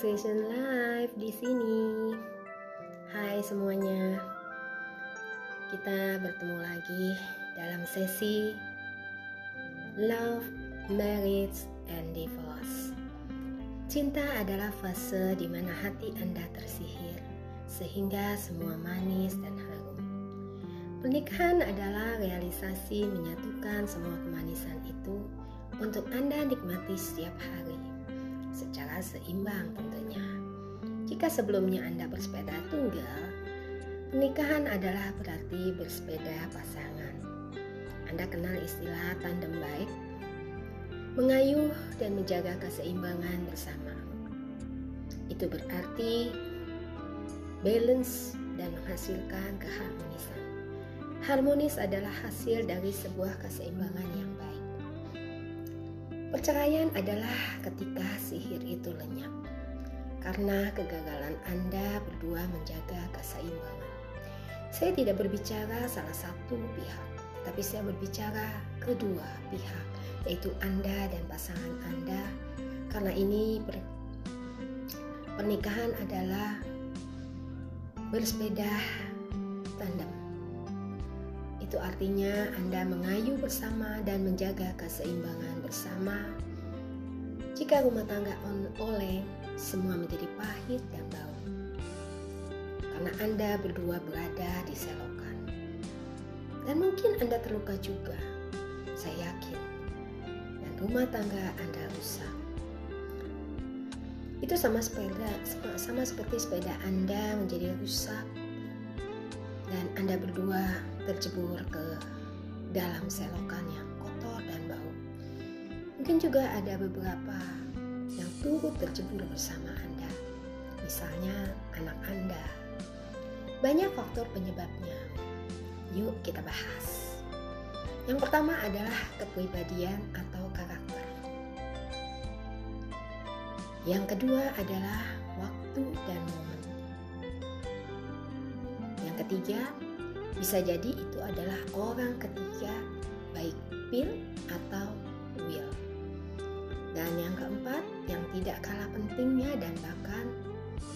Nutrition Live di sini. Hai semuanya. Kita bertemu lagi dalam sesi Love, Marriage, and Divorce. Cinta adalah fase di mana hati Anda tersihir sehingga semua manis dan harum. Pernikahan adalah realisasi menyatukan semua kemanisan itu untuk Anda nikmati setiap hari secara seimbang tentunya. Jika sebelumnya Anda bersepeda tunggal, pernikahan adalah berarti bersepeda pasangan. Anda kenal istilah tandem baik, mengayuh dan menjaga keseimbangan bersama. Itu berarti balance dan menghasilkan keharmonisan. Harmonis adalah hasil dari sebuah keseimbangan yang baik. Perceraian adalah ketika sihir itu lenyap karena kegagalan Anda berdua menjaga keseimbangan. Saya tidak berbicara salah satu pihak, tapi saya berbicara kedua pihak, yaitu Anda dan pasangan Anda. Karena ini ber pernikahan adalah bersepeda tandem. Itu artinya Anda mengayuh bersama dan menjaga keseimbangan bersama. Jika rumah tangga on oleng, semua menjadi pahit dan bau. Karena Anda berdua berada di selokan. Dan mungkin Anda terluka juga, saya yakin. Dan rumah tangga Anda rusak. Itu sama sepeda, sama seperti sepeda Anda menjadi rusak dan Anda berdua tercebur ke dalam selokan yang kotor dan bau. Mungkin juga ada beberapa yang turut tercebur bersama Anda. Misalnya anak Anda. Banyak faktor penyebabnya. Yuk kita bahas. Yang pertama adalah kepribadian atau karakter. Yang kedua adalah waktu dan momen. Yang ketiga, bisa jadi itu adalah orang ketiga, baik Bill atau Will. Dan yang keempat, yang tidak kalah pentingnya dan bahkan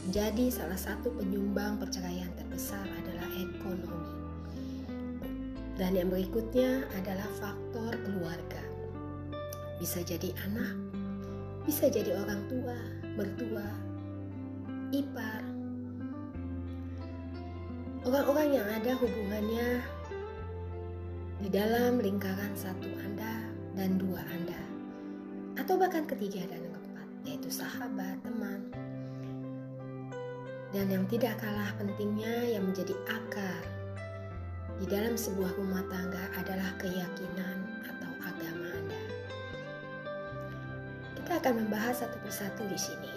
menjadi salah satu penyumbang perceraian terbesar adalah ekonomi. Dan yang berikutnya adalah faktor keluarga. Bisa jadi anak, bisa jadi orang tua, mertua, ipar, orang-orang yang ada hubungannya di dalam lingkaran satu Anda dan dua Anda, atau bahkan ketiga dan keempat, yaitu sahabat, teman, dan yang tidak kalah pentingnya yang menjadi akar di dalam sebuah rumah tangga adalah keyakinan atau agama Anda. Kita akan membahas satu persatu di sini.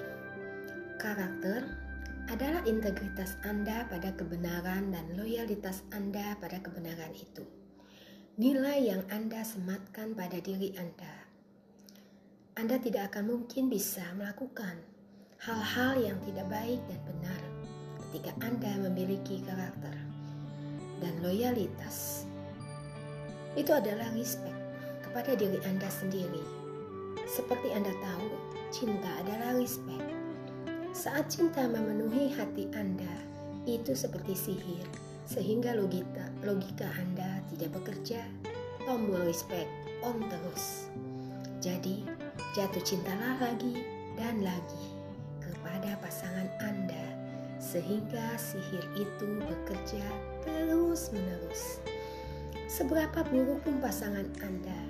Karakter adalah integritas Anda pada kebenaran dan loyalitas Anda pada kebenaran itu. Nilai yang Anda sematkan pada diri Anda. Anda tidak akan mungkin bisa melakukan hal-hal yang tidak baik dan benar ketika Anda memiliki karakter dan loyalitas. Itu adalah respect kepada diri Anda sendiri. Seperti Anda tahu, cinta adalah respect saat cinta memenuhi hati Anda, itu seperti sihir, sehingga logika, logika Anda tidak bekerja. Tombol respect on terus. Jadi, jatuh cintalah lagi dan lagi kepada pasangan Anda, sehingga sihir itu bekerja terus-menerus. Seberapa buruk pun pasangan Anda,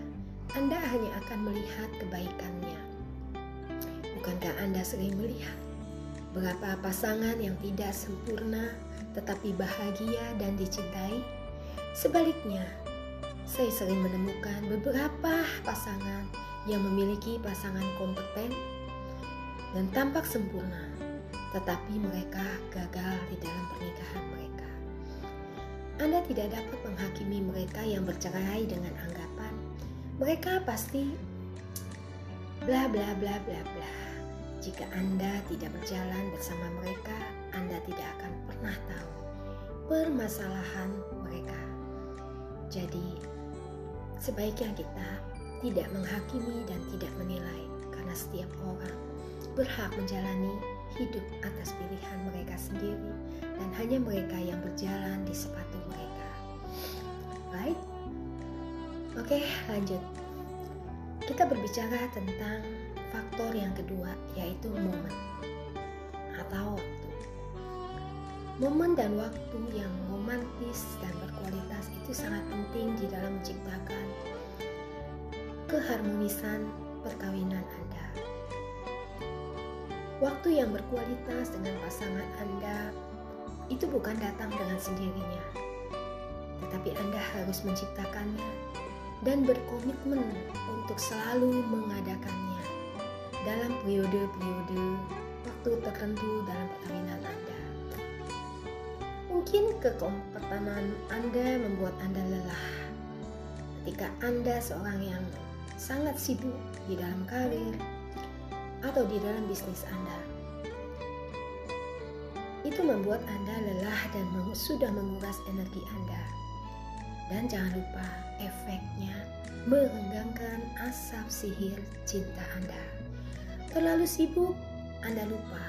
Anda hanya akan melihat kebaikannya. Bukankah Anda sering melihat Berapa pasangan yang tidak sempurna tetapi bahagia dan dicintai? Sebaliknya, saya sering menemukan beberapa pasangan yang memiliki pasangan kompeten dan tampak sempurna, tetapi mereka gagal di dalam pernikahan mereka. Anda tidak dapat menghakimi mereka yang bercerai dengan anggapan mereka pasti bla bla bla bla bla. Jika Anda tidak berjalan bersama mereka, Anda tidak akan pernah tahu permasalahan mereka. Jadi, sebaiknya kita tidak menghakimi dan tidak menilai, karena setiap orang berhak menjalani hidup atas pilihan mereka sendiri dan hanya mereka yang berjalan di sepatu mereka. Baik, oke lanjut. Kita berbicara tentang faktor yang kedua yaitu momen atau waktu. Momen dan waktu yang romantis dan berkualitas itu sangat penting di dalam menciptakan keharmonisan perkawinan Anda. Waktu yang berkualitas dengan pasangan Anda itu bukan datang dengan sendirinya, tetapi Anda harus menciptakannya dan berkomitmen untuk selalu mengadakannya dalam periode-periode waktu tertentu dalam perkawinan Anda. Mungkin kekompetanan Anda membuat Anda lelah ketika Anda seorang yang sangat sibuk di dalam karir atau di dalam bisnis Anda. Itu membuat Anda lelah dan sudah menguras energi Anda. Dan jangan lupa efeknya merenggangkan asap sihir cinta Anda. Terlalu sibuk, Anda lupa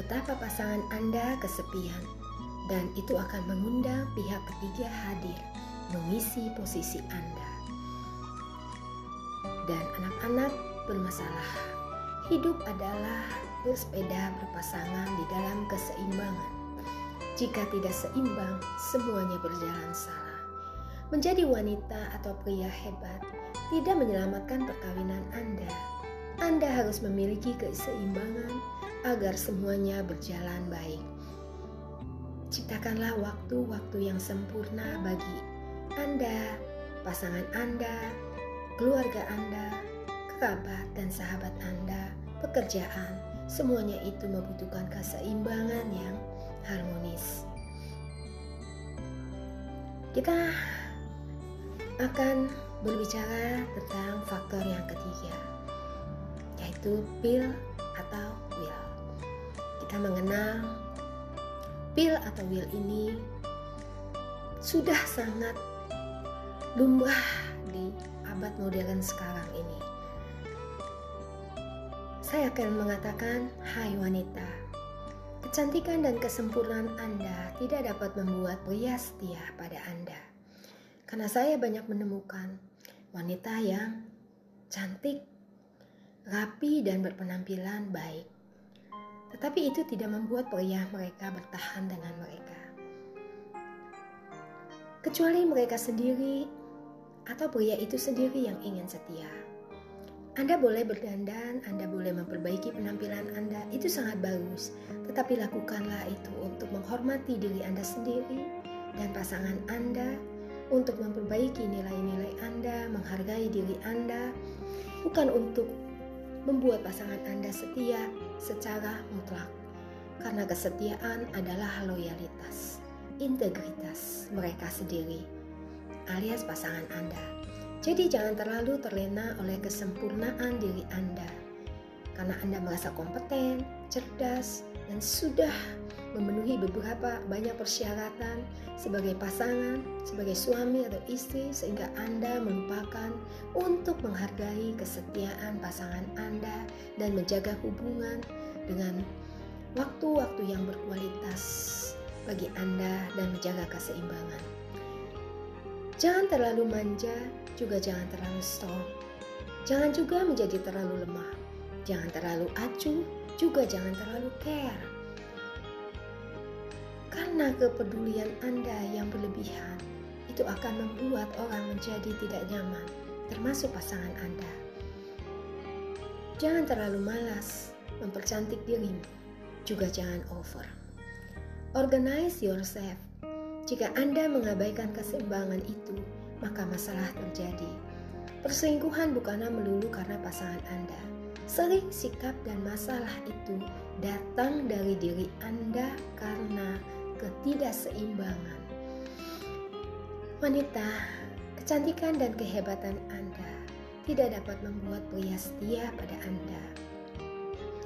betapa pasangan Anda kesepian dan itu akan mengundang pihak ketiga hadir mengisi posisi Anda dan anak-anak bermasalah. Hidup adalah bersepeda berpasangan di dalam keseimbangan. Jika tidak seimbang, semuanya berjalan salah. Menjadi wanita atau pria hebat tidak menyelamatkan perkawinan Anda. Anda harus memiliki keseimbangan agar semuanya berjalan baik. Ciptakanlah waktu-waktu yang sempurna bagi Anda, pasangan Anda, keluarga Anda, kerabat dan sahabat Anda, pekerjaan, semuanya itu membutuhkan keseimbangan yang harmonis. Kita akan berbicara tentang faktor yang ketiga, yaitu pil atau will. Kita mengenal pil atau will ini sudah sangat lumrah di abad modern sekarang ini. Saya akan mengatakan, hai wanita, kecantikan dan kesempurnaan Anda tidak dapat membuat pria setia pada Anda. Karena saya banyak menemukan wanita yang cantik, rapi, dan berpenampilan baik. Tetapi itu tidak membuat pria mereka bertahan dengan mereka. Kecuali mereka sendiri atau pria itu sendiri yang ingin setia. Anda boleh berdandan, Anda boleh memperbaiki penampilan Anda, itu sangat bagus. Tetapi lakukanlah itu untuk menghormati diri Anda sendiri dan pasangan Anda, untuk memperbaiki nilai-nilai Anda, menghargai diri Anda, bukan untuk membuat pasangan Anda setia secara mutlak. Karena kesetiaan adalah loyalitas, integritas mereka sendiri alias pasangan Anda. Jadi jangan terlalu terlena oleh kesempurnaan diri Anda. Karena Anda merasa kompeten, cerdas, dan sudah memenuhi beberapa banyak persyaratan sebagai pasangan, sebagai suami atau istri sehingga Anda melupakan untuk menghargai kesetiaan pasangan Anda dan menjaga hubungan dengan waktu-waktu yang berkualitas bagi Anda dan menjaga keseimbangan. Jangan terlalu manja, juga jangan terlalu strong. Jangan juga menjadi terlalu lemah. Jangan terlalu acuh, juga jangan terlalu care. Karena kepedulian Anda yang berlebihan itu akan membuat orang menjadi tidak nyaman, termasuk pasangan Anda. Jangan terlalu malas mempercantik dirimu, juga jangan over. Organize yourself jika Anda mengabaikan keseimbangan itu, maka masalah terjadi. Perselingkuhan bukanlah melulu karena pasangan Anda. Sering sikap dan masalah itu datang dari diri Anda karena ketidakseimbangan. Wanita, kecantikan dan kehebatan Anda tidak dapat membuat pria setia pada Anda,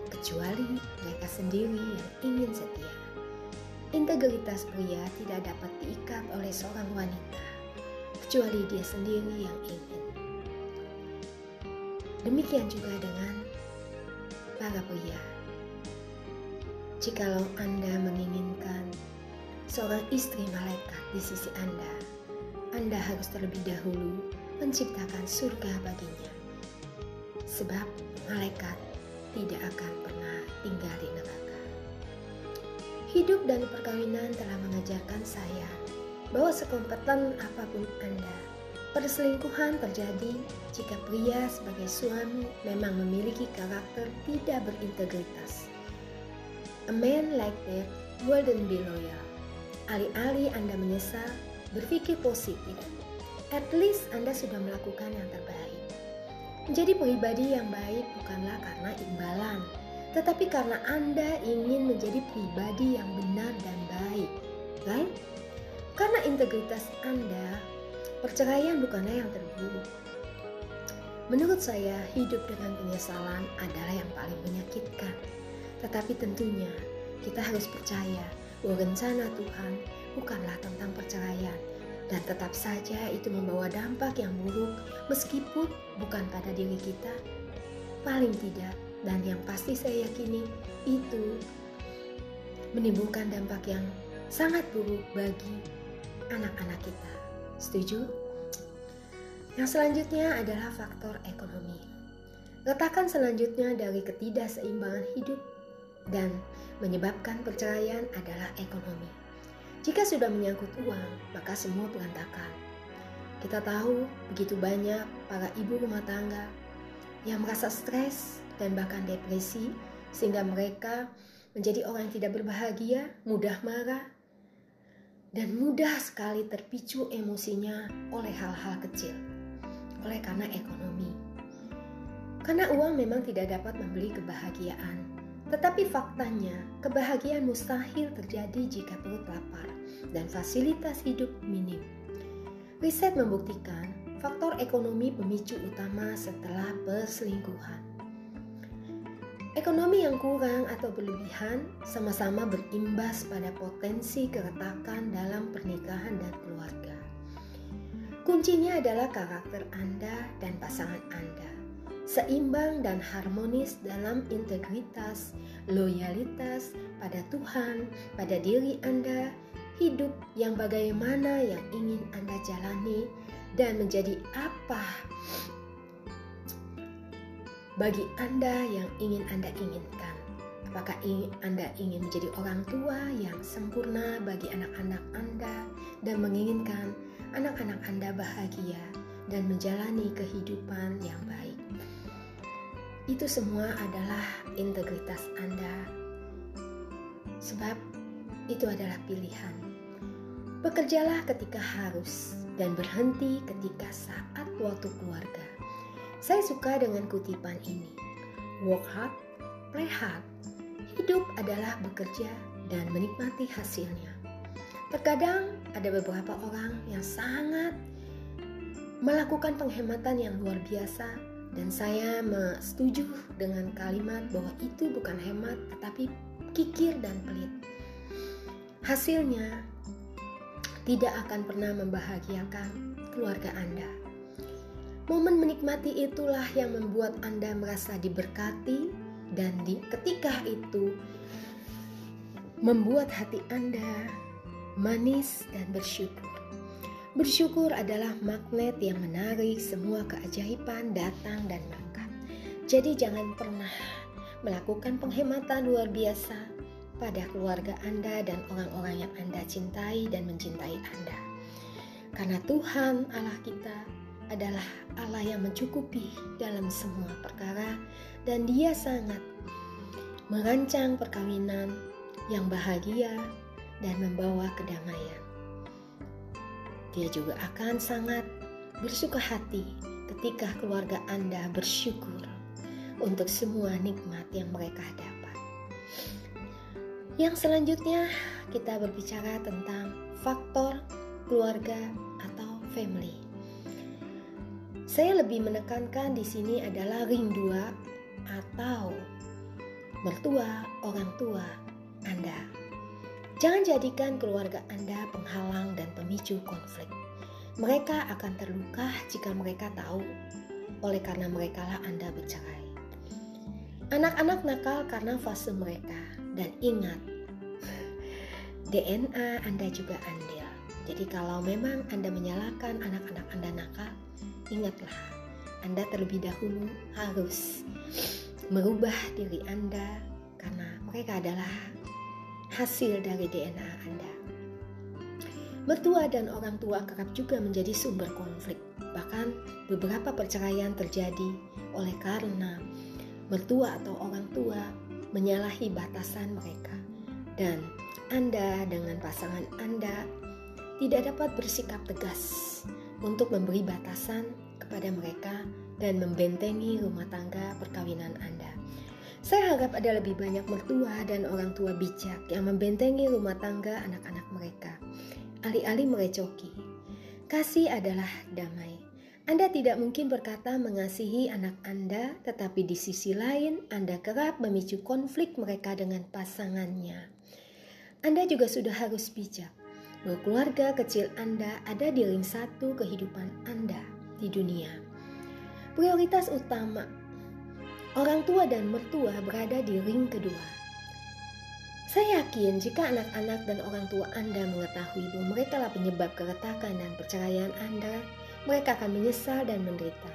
kecuali mereka sendiri yang ingin setia. Integritas pria tidak dapat diikat oleh seorang wanita, kecuali dia sendiri yang ingin. Demikian juga dengan para pria. jikalau Anda menginginkan seorang istri malaikat di sisi Anda, Anda harus terlebih dahulu menciptakan surga baginya. Sebab malaikat tidak akan pernah tinggal di neraka. Hidup dan perkawinan telah mengajarkan saya bahwa sekompeten apa pun Anda, perselingkuhan terjadi jika pria sebagai suami memang memiliki karakter tidak berintegritas. A man like that wouldn't be loyal. Alih-alih Anda menyesal, berpikir positif. At least Anda sudah melakukan yang terbaik. Menjadi pribadi yang baik bukanlah karena imbalan, tetapi karena Anda ingin menjadi pribadi yang benar dan baik. Right? Karena integritas Anda, perceraian bukanlah yang terburuk. Menurut saya, hidup dengan penyesalan adalah yang paling menyakitkan. Tetapi tentunya kita harus percaya bahwa rencana Tuhan bukanlah tentang perceraian dan tetap saja itu membawa dampak yang buruk meskipun bukan pada diri kita paling tidak dan yang pasti saya yakini itu menimbulkan dampak yang sangat buruk bagi anak-anak kita. Setuju? Yang selanjutnya adalah faktor ekonomi. Letakkan selanjutnya dari ketidakseimbangan hidup dan menyebabkan perceraian adalah ekonomi. Jika sudah menyangkut uang, maka semua berantakan. Kita tahu begitu banyak para ibu rumah tangga yang merasa stres dan bahkan depresi sehingga mereka menjadi orang yang tidak berbahagia, mudah marah, dan mudah sekali terpicu emosinya oleh hal-hal kecil, oleh karena ekonomi. Karena uang memang tidak dapat membeli kebahagiaan, tetapi faktanya, kebahagiaan mustahil terjadi jika perut lapar dan fasilitas hidup minim. Riset membuktikan faktor ekonomi pemicu utama setelah perselingkuhan. Ekonomi yang kurang atau berlebihan sama-sama berimbas pada potensi keretakan dalam pernikahan dan keluarga. Kuncinya adalah karakter Anda dan pasangan Anda seimbang dan harmonis dalam integritas, loyalitas pada Tuhan, pada diri Anda, hidup yang bagaimana yang ingin Anda jalani, dan menjadi apa bagi Anda yang ingin Anda inginkan. Apakah Anda ingin menjadi orang tua yang sempurna bagi anak-anak Anda dan menginginkan anak-anak Anda bahagia dan menjalani kehidupan yang baik? Itu semua adalah integritas Anda, sebab itu adalah pilihan. Bekerjalah ketika harus dan berhenti ketika saat waktu keluarga. Saya suka dengan kutipan ini. Work hard, play hard. Hidup adalah bekerja dan menikmati hasilnya. Terkadang ada beberapa orang yang sangat melakukan penghematan yang luar biasa dan saya setuju dengan kalimat bahwa itu bukan hemat tetapi kikir dan pelit. Hasilnya tidak akan pernah membahagiakan keluarga Anda. Momen menikmati itulah yang membuat Anda merasa diberkati dan di ketika itu membuat hati Anda manis dan bersyukur. Bersyukur adalah magnet yang menarik semua keajaiban datang dan mangkat. Jadi jangan pernah melakukan penghematan luar biasa pada keluarga Anda dan orang-orang yang Anda cintai dan mencintai Anda. Karena Tuhan Allah kita adalah Allah yang mencukupi dalam semua perkara dan dia sangat merancang perkawinan yang bahagia dan membawa kedamaian. Dia juga akan sangat bersuka hati ketika keluarga Anda bersyukur untuk semua nikmat yang mereka dapat. Yang selanjutnya, kita berbicara tentang faktor keluarga atau family. Saya lebih menekankan di sini adalah ring dua atau mertua, orang tua Anda. Jangan jadikan keluarga Anda penghalang dan pemicu konflik. Mereka akan terluka jika mereka tahu, oleh karena merekalah Anda bercerai. Anak-anak nakal karena fase mereka dan ingat DNA Anda juga andil. Jadi kalau memang Anda menyalahkan anak-anak Anda nakal, ingatlah Anda terlebih dahulu harus merubah diri Anda karena mereka adalah hasil dari DNA Anda. Mertua dan orang tua kerap juga menjadi sumber konflik. Bahkan beberapa perceraian terjadi oleh karena mertua atau orang tua menyalahi batasan mereka, dan Anda dengan pasangan Anda tidak dapat bersikap tegas untuk memberi batasan kepada mereka dan membentengi rumah tangga perkawinan Anda. Saya harap ada lebih banyak mertua dan orang tua bijak yang membentengi rumah tangga anak-anak mereka, alih-alih merecoki. Kasih adalah damai. Anda tidak mungkin berkata mengasihi anak Anda, tetapi di sisi lain Anda kerap memicu konflik mereka dengan pasangannya. Anda juga sudah harus bijak bahwa keluarga kecil Anda ada di ring satu kehidupan Anda di dunia. Prioritas utama orang tua dan mertua berada di ring kedua. Saya yakin jika anak-anak dan orang tua Anda mengetahui bahwa mereka lah penyebab keretakan dan perceraian Anda, mereka akan menyesal dan menderita.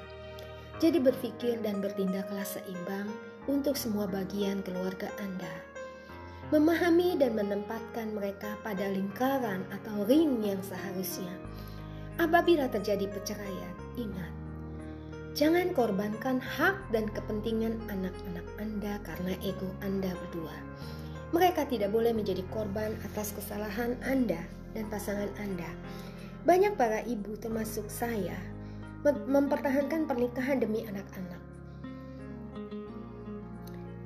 Jadi berpikir dan bertindaklah seimbang untuk semua bagian keluarga Anda. Memahami dan menempatkan mereka pada lingkaran atau ring yang seharusnya. Apabila terjadi perceraian, ingat, jangan korbankan hak dan kepentingan anak-anak Anda karena ego Anda berdua. Mereka tidak boleh menjadi korban atas kesalahan Anda dan pasangan Anda banyak para ibu termasuk saya mempertahankan pernikahan demi anak-anak.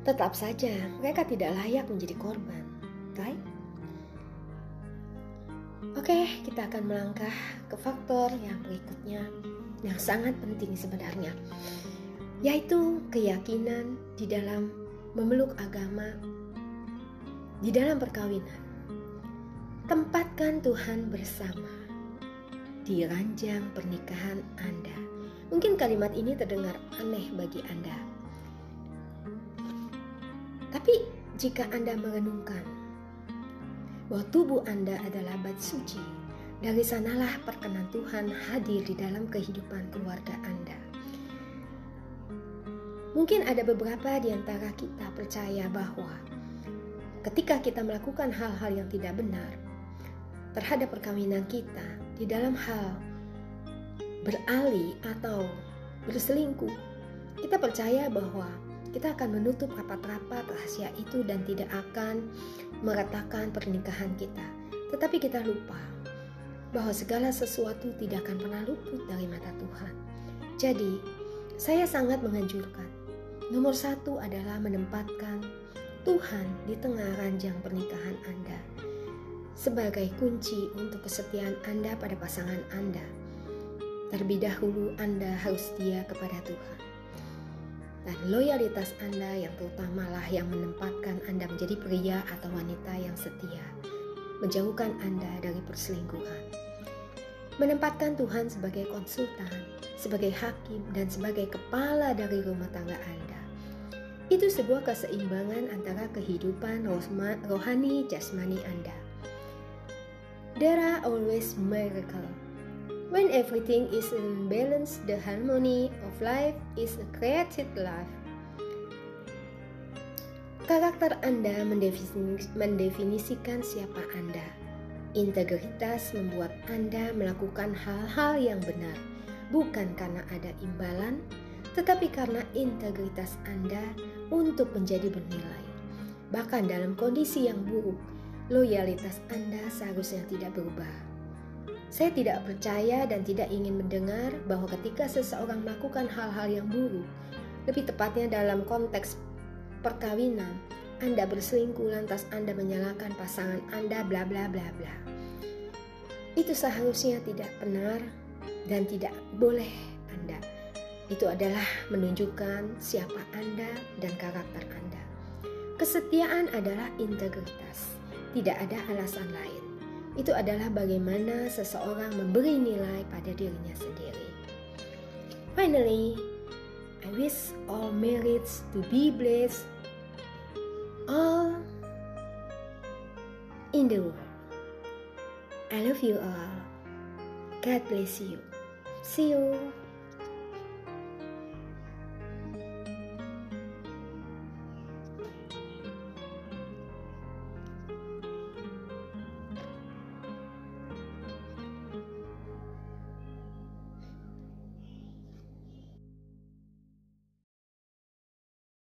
Tetap saja mereka tidak layak menjadi korban, right? Oke, kita akan melangkah ke faktor yang berikutnya yang sangat penting sebenarnya, yaitu keyakinan di dalam memeluk agama di dalam perkawinan. Tempatkan Tuhan bersama di ranjang pernikahan Anda. Mungkin kalimat ini terdengar aneh bagi Anda. Tapi jika Anda merenungkan bahwa tubuh Anda adalah bait suci, dari sanalah perkenan Tuhan hadir di dalam kehidupan keluarga Anda. Mungkin ada beberapa di antara kita percaya bahwa ketika kita melakukan hal-hal yang tidak benar terhadap perkawinan kita, di dalam hal beralih atau berselingkuh, kita percaya bahwa kita akan menutup rapat-rapat rahasia itu dan tidak akan meratakan pernikahan kita. Tetapi kita lupa bahwa segala sesuatu tidak akan pernah luput dari mata Tuhan. Jadi, saya sangat menganjurkan. Nomor satu adalah menempatkan Tuhan di tengah ranjang pernikahan Anda sebagai kunci untuk kesetiaan Anda pada pasangan Anda. Terlebih dahulu Anda harus setia kepada Tuhan. Dan loyalitas Anda yang terutamalah yang menempatkan Anda menjadi pria atau wanita yang setia, menjauhkan Anda dari perselingkuhan. Menempatkan Tuhan sebagai konsultan, sebagai hakim, dan sebagai kepala dari rumah tangga Anda. Itu sebuah keseimbangan antara kehidupan rohani jasmani Anda there are always miracles. When everything is in balance, the harmony of life is a created life. Karakter Anda mendefinisikan siapa Anda. Integritas membuat Anda melakukan hal-hal yang benar, bukan karena ada imbalan, tetapi karena integritas Anda untuk menjadi bernilai. Bahkan dalam kondisi yang buruk, loyalitas Anda seharusnya tidak berubah. Saya tidak percaya dan tidak ingin mendengar bahwa ketika seseorang melakukan hal-hal yang buruk, lebih tepatnya dalam konteks perkawinan, Anda berselingkuh lantas Anda menyalahkan pasangan Anda bla bla bla bla. Itu seharusnya tidak benar dan tidak boleh Anda. Itu adalah menunjukkan siapa Anda dan karakter Anda. Kesetiaan adalah integritas. Tidak ada alasan lain. Itu adalah bagaimana seseorang memberi nilai pada dirinya sendiri. Finally, I wish all marriage to be blessed. All in the world. I love you all. God bless you. See you.